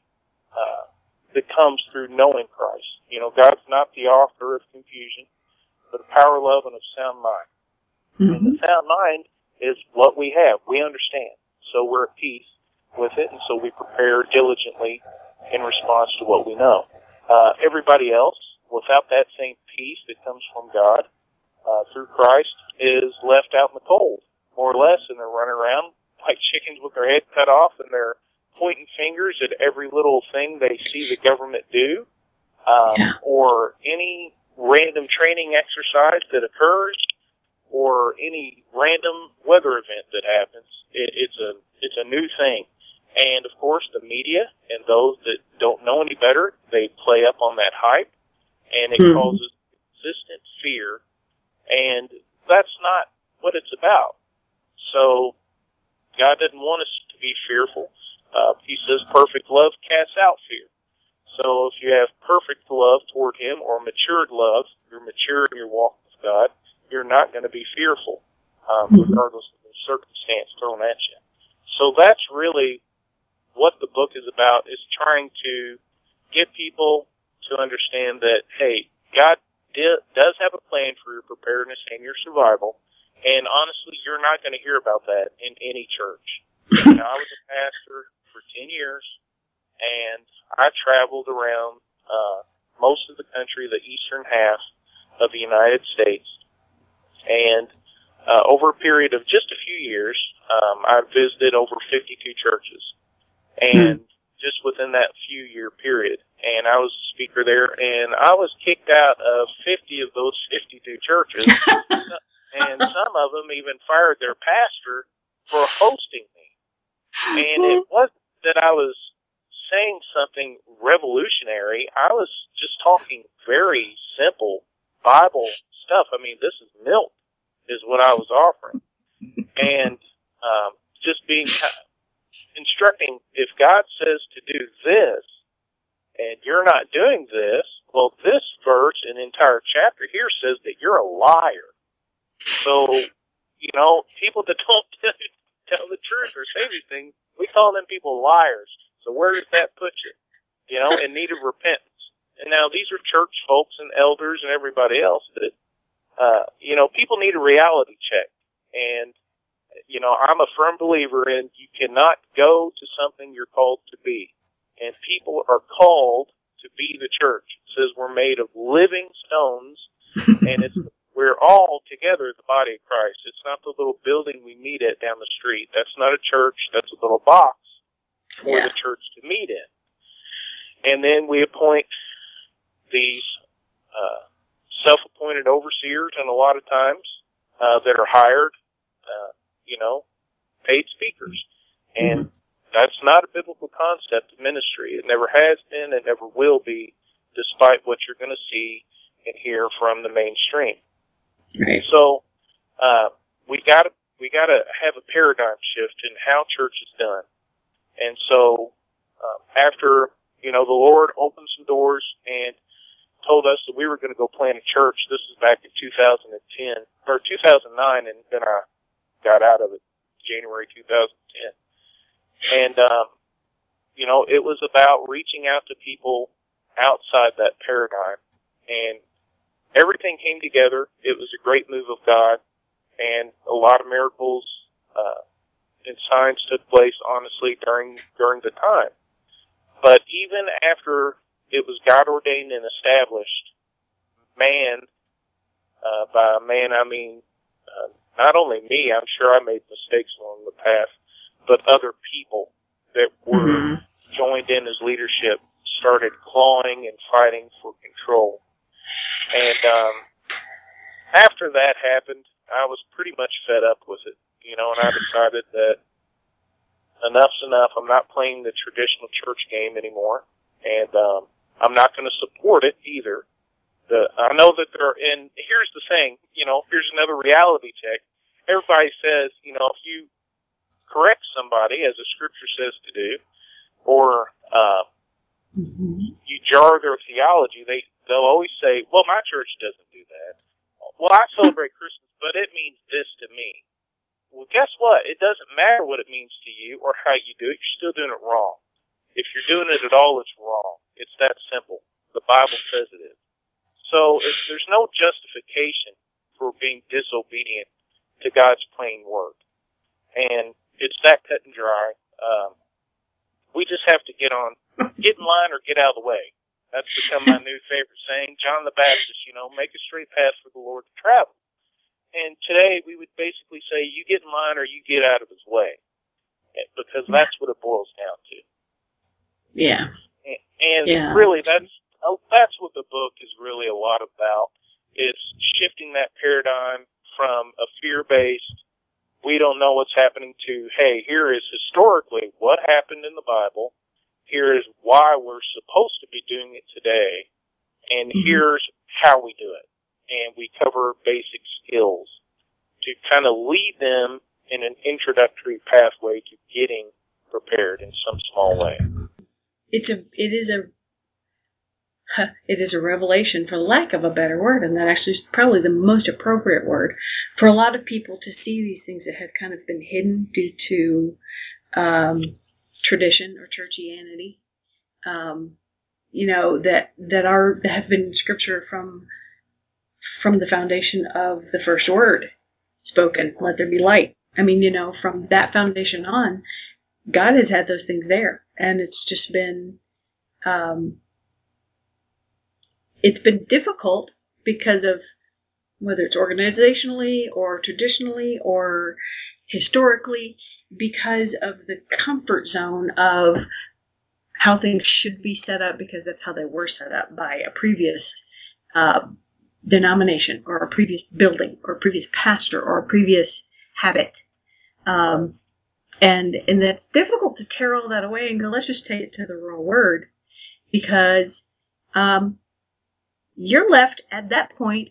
Speaker 3: uh, that comes through knowing Christ. You know, God's not the author of confusion, but a power, love, and a sound mind. Mm-hmm. And the sound mind is what we have. We understand. So we're at peace with it, and so we prepare diligently in response to what we know. Uh, everybody else, without that same peace that comes from God uh, through Christ, is left out in the cold, more or less, and they're running around like chickens with their head cut off, and they're pointing fingers at every little thing they see the government do, um, yeah. or any random training exercise that occurs, or any random weather event that happens. It, it's a it's a new thing, and of course the media and those that don't know any better, they play up on that hype, and it mm-hmm. causes consistent fear, and that's not what it's about. So God doesn't want us to be fearful. Uh, he says perfect love casts out fear. So if you have perfect love toward Him or matured love, you're mature in your walk with God, you're not going to be fearful, um, mm-hmm. regardless of the circumstance thrown at you. So that's really what the book is about, is trying to get people to understand that, hey, God di- does have a plan for your preparedness and your survival. And honestly, you're not going to hear about that in any church. you know, I was a pastor for 10 years and I traveled around, uh, most of the country, the eastern half of the United States. And, uh, over a period of just a few years, um, I visited over 52 churches. And hmm. just within that few year period, and I was a speaker there, and I was kicked out of 50 of those 52 churches, and some of them even fired their pastor for hosting me. And it wasn't that I was saying something revolutionary. I was just talking very simple Bible stuff. I mean, this is milk, is what I was offering, and um, just being instructing. If God says to do this, and you're not doing this, well, this verse and entire chapter here says that you're a liar. So, you know, people that don't tell the truth or say these things, we call them people liars. So where does that put you? You know, in need of repentance. And now these are church folks and elders and everybody else that, uh, you know, people need a reality check. And, you know, I'm a firm believer in you cannot go to something you're called to be. And people are called to be the church. It says we're made of living stones and it's we're all together the body of Christ. It's not the little building we meet at down the street. That's not a church. That's a little box for yeah. the church to meet in. And then we appoint these uh, self-appointed overseers, and a lot of times uh, that are hired, uh, you know, paid speakers, and mm-hmm. that's not a biblical concept of ministry. It never has been, and never will be, despite what you're going to see and hear from the mainstream.
Speaker 2: Right.
Speaker 3: So uh, we got to we got to have a paradigm shift in how church is done. And so uh, after you know the Lord opened some doors and told us that we were going to go plant a church. This is back in 2010 or 2009, and then I got out of it January 2010. And um, you know, it was about reaching out to people outside that paradigm and everything came together. It was a great move of God, and a lot of miracles uh, and signs took place, honestly, during during the time. But even after it was God ordained and established, man, uh, by man I mean uh, not only me. I'm sure I made mistakes along the path, but other people that were mm-hmm. joined in his leadership started clawing and fighting for control. And um, after that happened, I was pretty much fed up with it, you know, and I decided that enough's enough. I'm not playing the traditional church game anymore, and um, I'm not going to support it either. The, I know that there, are, and here's the thing, you know, here's another reality check. Everybody says, you know, if you correct somebody, as the scripture says to do, or uh, mm-hmm. you jar their theology, they they'll always say, "Well, my church doesn't do that." Well, I celebrate Christmas, but it means this to me. Well, guess what? It doesn't matter what it means to you or how you do it. You're still doing it wrong. If you're doing it at all, it's wrong. It's that simple. The Bible says it is. So if there's no justification for being disobedient to God's plain word. And it's that cut and dry. Um, we just have to get on, get in line or get out of the way. That's become my new favorite saying. John the Baptist, you know, make a straight path for the Lord to travel. And today we would basically say you get in line or you get out of his way. Eh, because that's what it boils down to.
Speaker 2: Yeah.
Speaker 3: And, and
Speaker 2: Yeah.
Speaker 3: really that's, oh, that's what the book is really a lot about. It's shifting that paradigm from a fear-based, we don't know what's happening to, hey, here is historically what happened in the Bible. Here is why we're supposed to be doing it today. And
Speaker 2: Mhm.
Speaker 3: here's how we do it. And we cover basic skills to kind of lead them in an introductory pathway to getting prepared in some small way.
Speaker 2: It's a it is a it is a revelation for lack of a better word, and that actually is probably the most appropriate word for a lot of people to see these things that have kind of been hidden due to um, tradition or churchianity. Um, you know that that are that have been scripture from from the foundation of the first word spoken. Let there be light. I mean, you know, from that foundation on, God has had those things there, and it's just been, um, it's been difficult because of whether it's organizationally or traditionally or historically, because of the comfort zone of how things should be set up, because that's how they were set up by a previous uh, denomination or a previous building or a previous pastor or a previous habit. Um, and and that's difficult to tear all that away and go, let's just take it to the raw word, because um, you're left at that point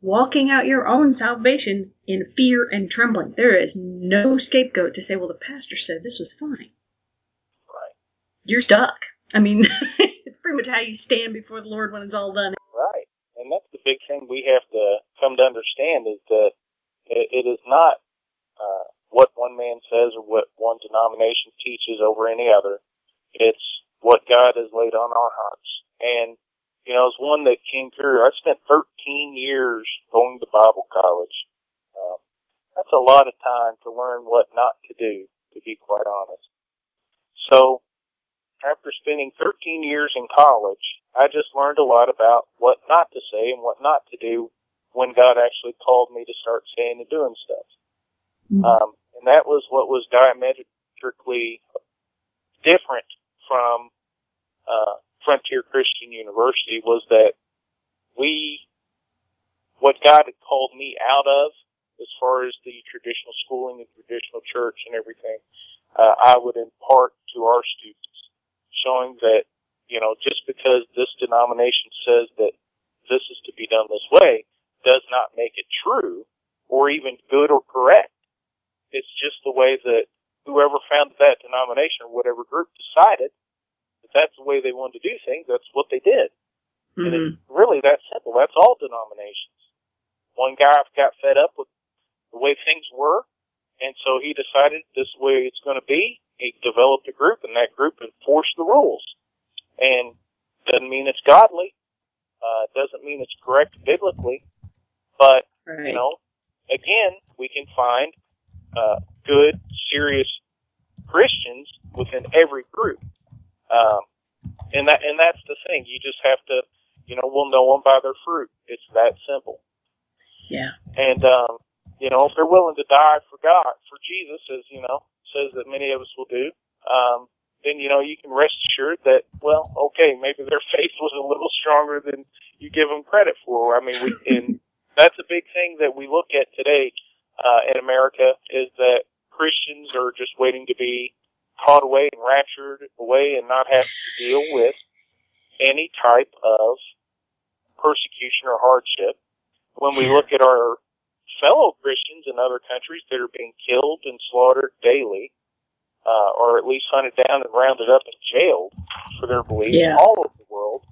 Speaker 2: walking out your own salvation in fear and trembling. There is no scapegoat to say, well, the pastor said this was fine.
Speaker 3: Right.
Speaker 2: You're stuck. I mean, it's pretty much how you stand before the Lord when it's all done.
Speaker 3: Right. And that's the big thing we have to come to understand is that it, is not uh, what one man says or what one denomination teaches over any other. It's what God has laid on our hearts. And, you know, as one that came through, I spent 13 years going to Bible college. Um, that's a lot of time to learn what not to do, to be quite honest. So, after spending 13 years in college, I just learned a lot about what not to say and what not to do when God actually called me to start saying and doing stuff. Um, and that was what was diametrically different from uh, Frontier Christian University was that we, what God had called me out of, as far as the traditional schooling and traditional church and everything, uh, I would impart to our students, showing that you know just because this denomination says that this is to be done this way does not make it true or even good or correct. It's just the way that whoever founded that denomination or whatever group decided that that's the way they wanted to do things. That's what they did. And
Speaker 2: Mhm.
Speaker 3: it's really that simple. That's all denominations. One guy I've got fed up with the way things were, and so he decided this is the way it's going to be. He developed a group, and that group enforced the rules. And doesn't mean it's godly. Uh, doesn't mean it's correct biblically. But
Speaker 2: Right.
Speaker 3: you know, again, we can find uh, good, serious Christians within every group. Um, and that and that's the thing. You just have to, you know, we'll know them by their fruit. It's that simple.
Speaker 2: yeah.
Speaker 3: And um, you know, if they're willing to die for God, for Jesus, as you know, says that many of us will do, um, then you know you can rest assured that well, okay, maybe their faith was a little stronger than you give them credit for. I mean, we and that's a big thing that we look at today uh, in America is that Christians are just waiting to be caught away and raptured away and not have to deal with any type of persecution or hardship. When we look at our fellow Christians in other countries that are being killed and slaughtered daily, uh, or at least hunted down and rounded up and jailed for their beliefs
Speaker 2: Yeah.
Speaker 3: all over the world,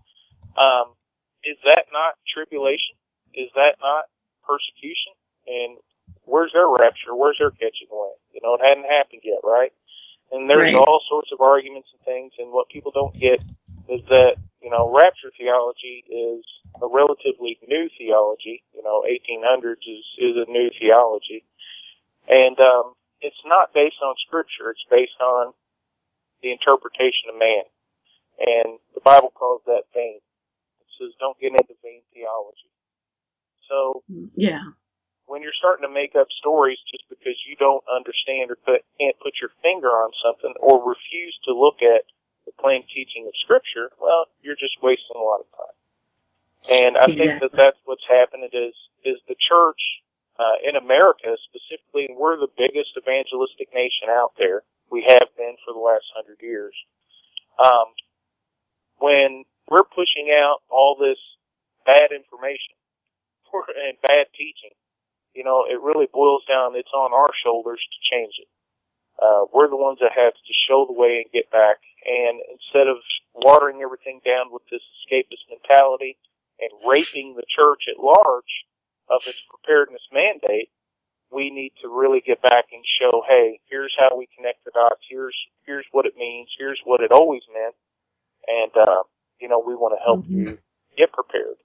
Speaker 3: um, is that not tribulation? Is that not persecution? And where's their rapture? Where's their catching away? You know, it hadn't happened yet, right? And there's
Speaker 2: Right.
Speaker 3: all sorts of arguments and things. And what people don't get is that you know rapture theology is a relatively new theology. You know, 1800s is is a new theology, and um, it's not based on scripture. It's based on the interpretation of man, and the Bible calls that vain. It says don't get into vain theology. So
Speaker 2: Yeah.
Speaker 3: when you're starting to make up stories just because you don't understand or put, can't put your finger on something or refuse to look at the plain teaching of Scripture, well, you're just wasting a lot of time. And I think that that's what's happened is is the church uh, in America specifically, and we're the biggest evangelistic nation out there. We have been for the last hundred years. Um, when we're pushing out all this bad information and bad teaching, you know, it really boils down, it's on our shoulders to change it. Uh, we're the ones that have to show the way and get back. And instead of watering everything down with this escapist mentality and raping the church at large of its preparedness mandate, we need to really get back and show, hey, here's how we connect the dots. Here's, here's what it means. Here's what it always meant. And, uh, you know, we want to help
Speaker 2: Mhm.
Speaker 3: you get prepared.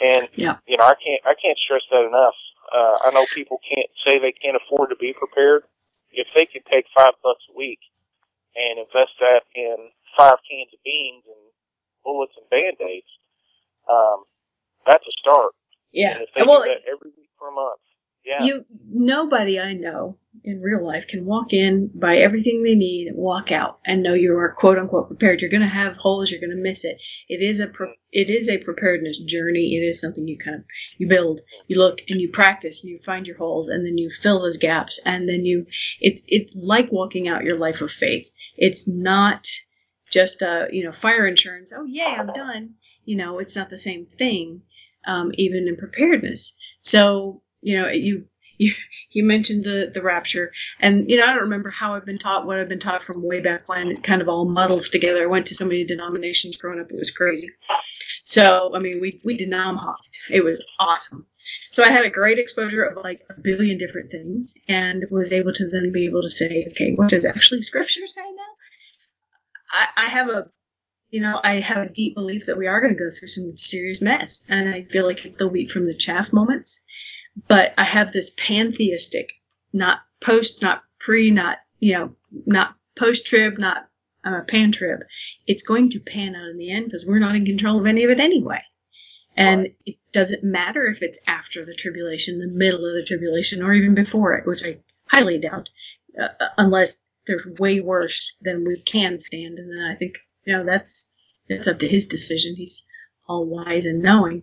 Speaker 3: And
Speaker 2: Yeah.
Speaker 3: you know, I can't I can't stress that enough. Uh, I know people can't say they can't afford to be prepared. If they could take five bucks a week and invest that in five cans of beans and bullets and band aids, um, that's a start.
Speaker 2: Yeah.
Speaker 3: And if they
Speaker 2: Well,
Speaker 3: do that every week for a month, yeah,
Speaker 2: You nobody I know in real life can walk in, buy everything they need, walk out, and know you are quote unquote prepared. You're going to have holes. You're going to miss it. It is a pre- it is a preparedness journey. It is something you kind of you build, you look, and you practice. You find your holes, and then you fill those gaps, and then you it it's like walking out your life of faith. It's not just uh you know fire insurance. Oh yay, I'm done. You know, it's not the same thing. Um, even in preparedness. So you know, you you you mentioned the the rapture, and you know, I don't remember how I've been taught what I've been taught from way back when. It kind of all muddles together. I went to so many denominations growing up; it was crazy. So, I mean, we we denom hopped. It was awesome. So I had a great exposure of like a billion different things, and was able to then be able to say, okay, what does actually Scripture say now? I, I have a you know, I have a deep belief that we are going to go through some serious mess, and I feel like it's the wheat from the chaff moments but I have this pantheistic, not post, not pre, not you know, not post trib, not uh, pan trib. It's going to pan out in the end because we're not in control of any of it anyway. And
Speaker 3: Right.
Speaker 2: it doesn't matter if it's after the tribulation, the middle of the tribulation, or even before it, which I highly doubt, uh, uh, unless there's way worse than we can stand. And then I think, you know, that's that's up to his decision. He's all wise and knowing.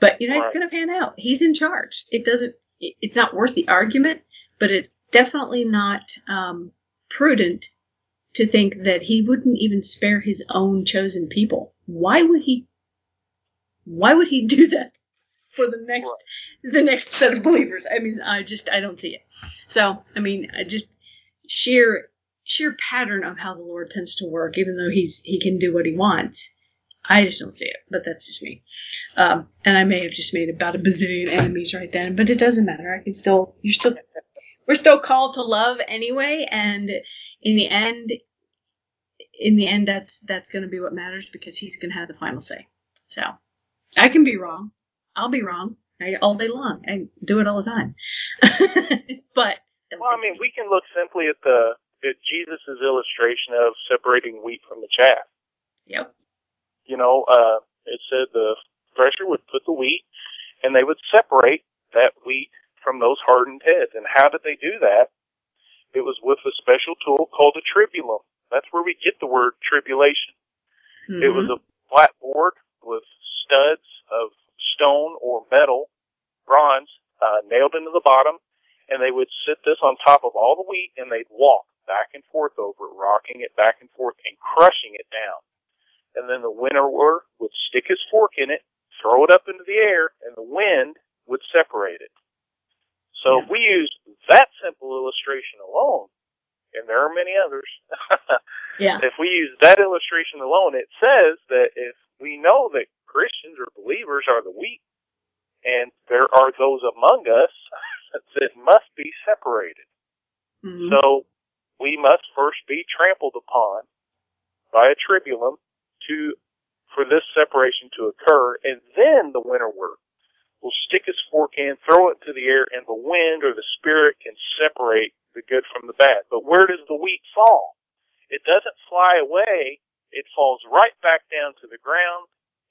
Speaker 2: But you know,
Speaker 3: Right.
Speaker 2: it's going to pan out. He's in charge. It doesn't. it- It's not worth the argument, but it's definitely not um, prudent to think that he wouldn't even spare his own chosen people. Why would he? Why would he do that for the next the next set of believers? I mean, I just I don't see it. So I mean, I just sheer sheer pattern of how the Lord tends to work, even though he's he can do what he wants. I just don't see it, but that's just me. Um, and I may have just made about a bazillion enemies right then, but it doesn't matter. I can still, you're still, we're still called to love anyway, and in the end, in the end, that's that's going to be what matters because he's going to have the final say. So, I can be wrong. I'll be wrong I, all day long. I do it all the time. but
Speaker 3: Well, I mean, we can look simply at the at Jesus' illustration of separating wheat from the chaff.
Speaker 2: yep,
Speaker 3: You know, uh, it said the thresher would put the wheat, and they would separate that wheat from those hardened heads. And how did they do that? It was with a special tool called a tribulum. That's where we get the word tribulation. It was a flat board with studs of stone or metal, bronze, uh, nailed into the bottom, and they would sit this on top of all the wheat, and they'd walk back and forth over it, rocking it back and forth and crushing it down. And then the winnower would stick his fork in it, throw it up into the air, and the wind would separate it. So if we use that simple illustration alone, and there are many others,
Speaker 2: yeah,
Speaker 3: if we use that illustration alone, it says that if we know that Christians or believers are the weak, and there are those among us that must be separated.
Speaker 2: Mhm.
Speaker 3: So we must first be trampled upon by a tribulum to for this separation to occur, and then the winter work will stick its fork in, throw it into the air, and the wind or the spirit can separate the good from the bad. But where does the wheat fall? It doesn't fly away. It falls right back down to the ground,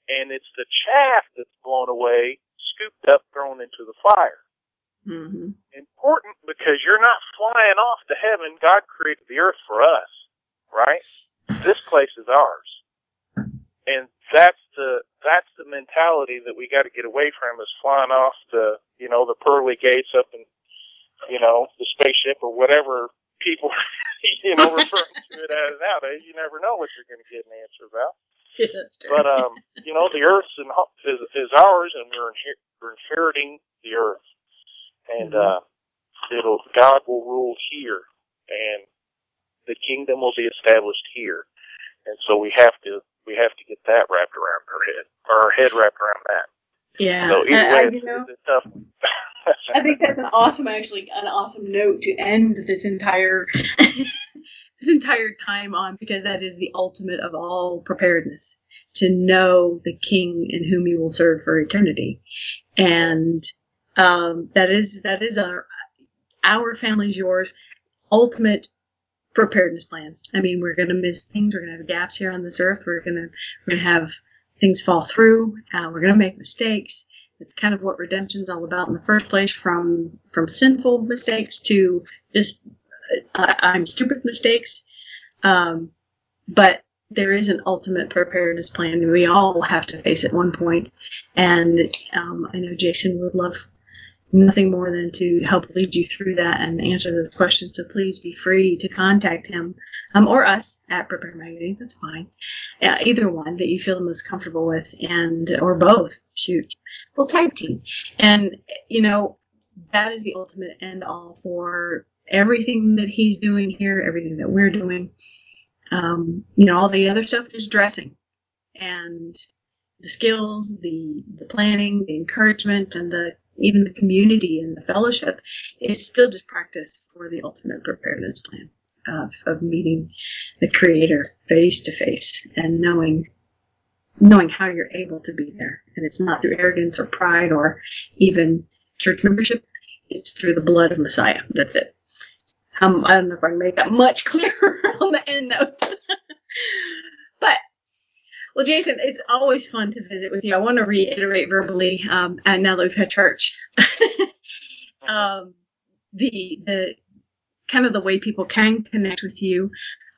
Speaker 3: and it's the chaff that's blown away, scooped up, thrown into the fire
Speaker 2: Mhm.
Speaker 3: important because you're not flying off to heaven. God created the earth for us, right? This place is ours. And that's the that's the mentality that we got to get away from is flying off the you know the pearly gates up in you know the spaceship or whatever people you know referring to it as nowadays. You never know what you're going to get an answer about.
Speaker 2: Yeah, that's true.
Speaker 3: But um, you know, the earth's in, is is ours, and we're inher- we're inheriting the earth, and
Speaker 2: Mhm.
Speaker 3: uh, it'll God will rule here, and the kingdom will be established here, and so we have to we have to get that wrapped around our head, or our head wrapped around that.
Speaker 2: yeah,
Speaker 3: So either
Speaker 2: I-
Speaker 3: way,
Speaker 2: I-
Speaker 3: it's,
Speaker 2: know,
Speaker 3: it's tough.
Speaker 2: I think that's an awesome, actually, an awesome note to end this entire this entire time on because that is the ultimate of all preparedness to know the King in whom you will serve for eternity, and um, that is that is our our family's yours ultimate preparedness plan. I mean, we're going to miss things. We're going to have gaps here on this earth. We're going to we're going to have things fall through. Uh, we're going to make mistakes. It's kind of what redemption's all about in the first place, from from sinful mistakes to just uh, I'm stupid mistakes. Um, but there is an ultimate preparedness plan. We all have to face at one point, and um, I know Jason would love nothing more than to help lead you through that and answer those questions. So please be free to contact him um, or us at Prepare Magazine. That's fine. Uh, either one that you feel the most comfortable with, and or both. Shoot, we'll tag team. And you know that is the ultimate end all for everything that he's doing here, everything that we're doing. Um, you know, all the other stuff is dressing, and the skills, the the planning, the encouragement, and the even the community and the fellowship is still just practice for the ultimate preparedness plan of, of meeting the Creator face to face and knowing knowing how you're able to be there. And it's not through arrogance or pride or even church membership. It's through the blood of Messiah. That's it. Um, I don't know if I can make that much clearer on the end note. well, Jason, it's always fun to visit with you. I want to reiterate verbally, um, and now that we've had church, um, the the kind of the way people can connect with you,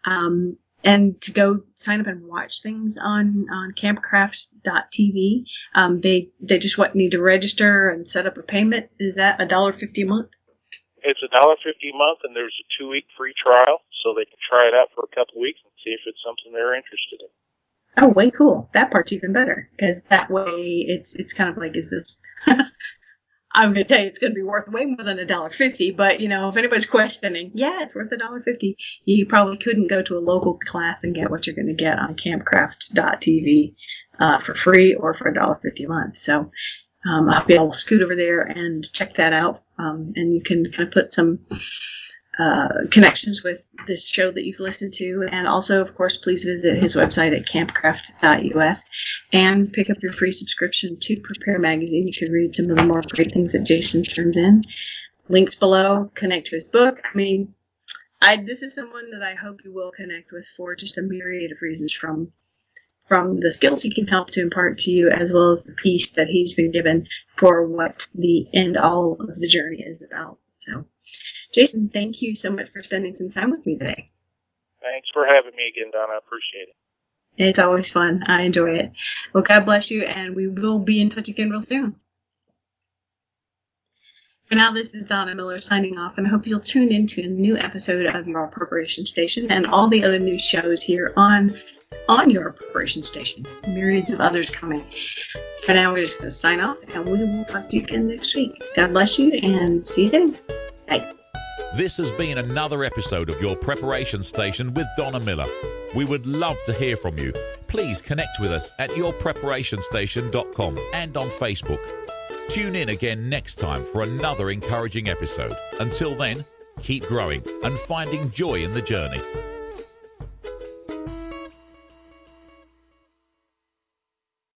Speaker 2: um, and to go sign up and watch things on on campcraft.tv. Um, they they just what need to register and set up a payment. Is that a dollar fifty a month?
Speaker 3: It's a dollar fifty a month, and there's a two week free trial, so they can try it out for a couple weeks and see if it's something they're interested in.
Speaker 2: Oh, way cool. That part's even better because that way it's it's kind of like is this. I'm gonna tell you it's gonna be worth way more than a dollar fifty, but you know if anybody's questioning, yeah, it's worth a dollar fifty. You probably couldn't go to a local class and get what you're gonna get on Campcraft.tv uh, for free or for a dollar fifty a month. So um, I'll be able to scoot over there and check that out, um, and you can kind of put some uh, connections with this show that you've listened to. And also, of course, please visit his website at campcraft.us and pick up your free subscription to Prepare Magazine. You can read some of the more great things that Jason turns in. Links below, connect to his book. I mean, I this is someone that I hope you will connect with for just a myriad of reasons from from the skills he can help to impart to you as well as the peace that he's been given for what the end all of the journey is about. So Jason, thank you so much for spending some time with me today.
Speaker 3: Thanks for having me again, Donna. I appreciate it.
Speaker 2: It's always fun. I enjoy it. Well, God bless you, and we will be in touch again real soon. For now, this is Donna Miller signing off, and I hope you'll tune in to a new episode of Your Preparation Station and all the other new shows here on on Your Preparation Station. Myriads of others coming. For now, we're just going to sign off, and we will talk to you again next week. God bless you, and see you then. Bye.
Speaker 1: This has been another episode of your preparation station with Donna Miller. We would love to hear from you. Please connect with us at yourpreparationstation.com and on Facebook. Tune in again next time for another encouraging episode. Until then, keep growing and finding joy in the journey.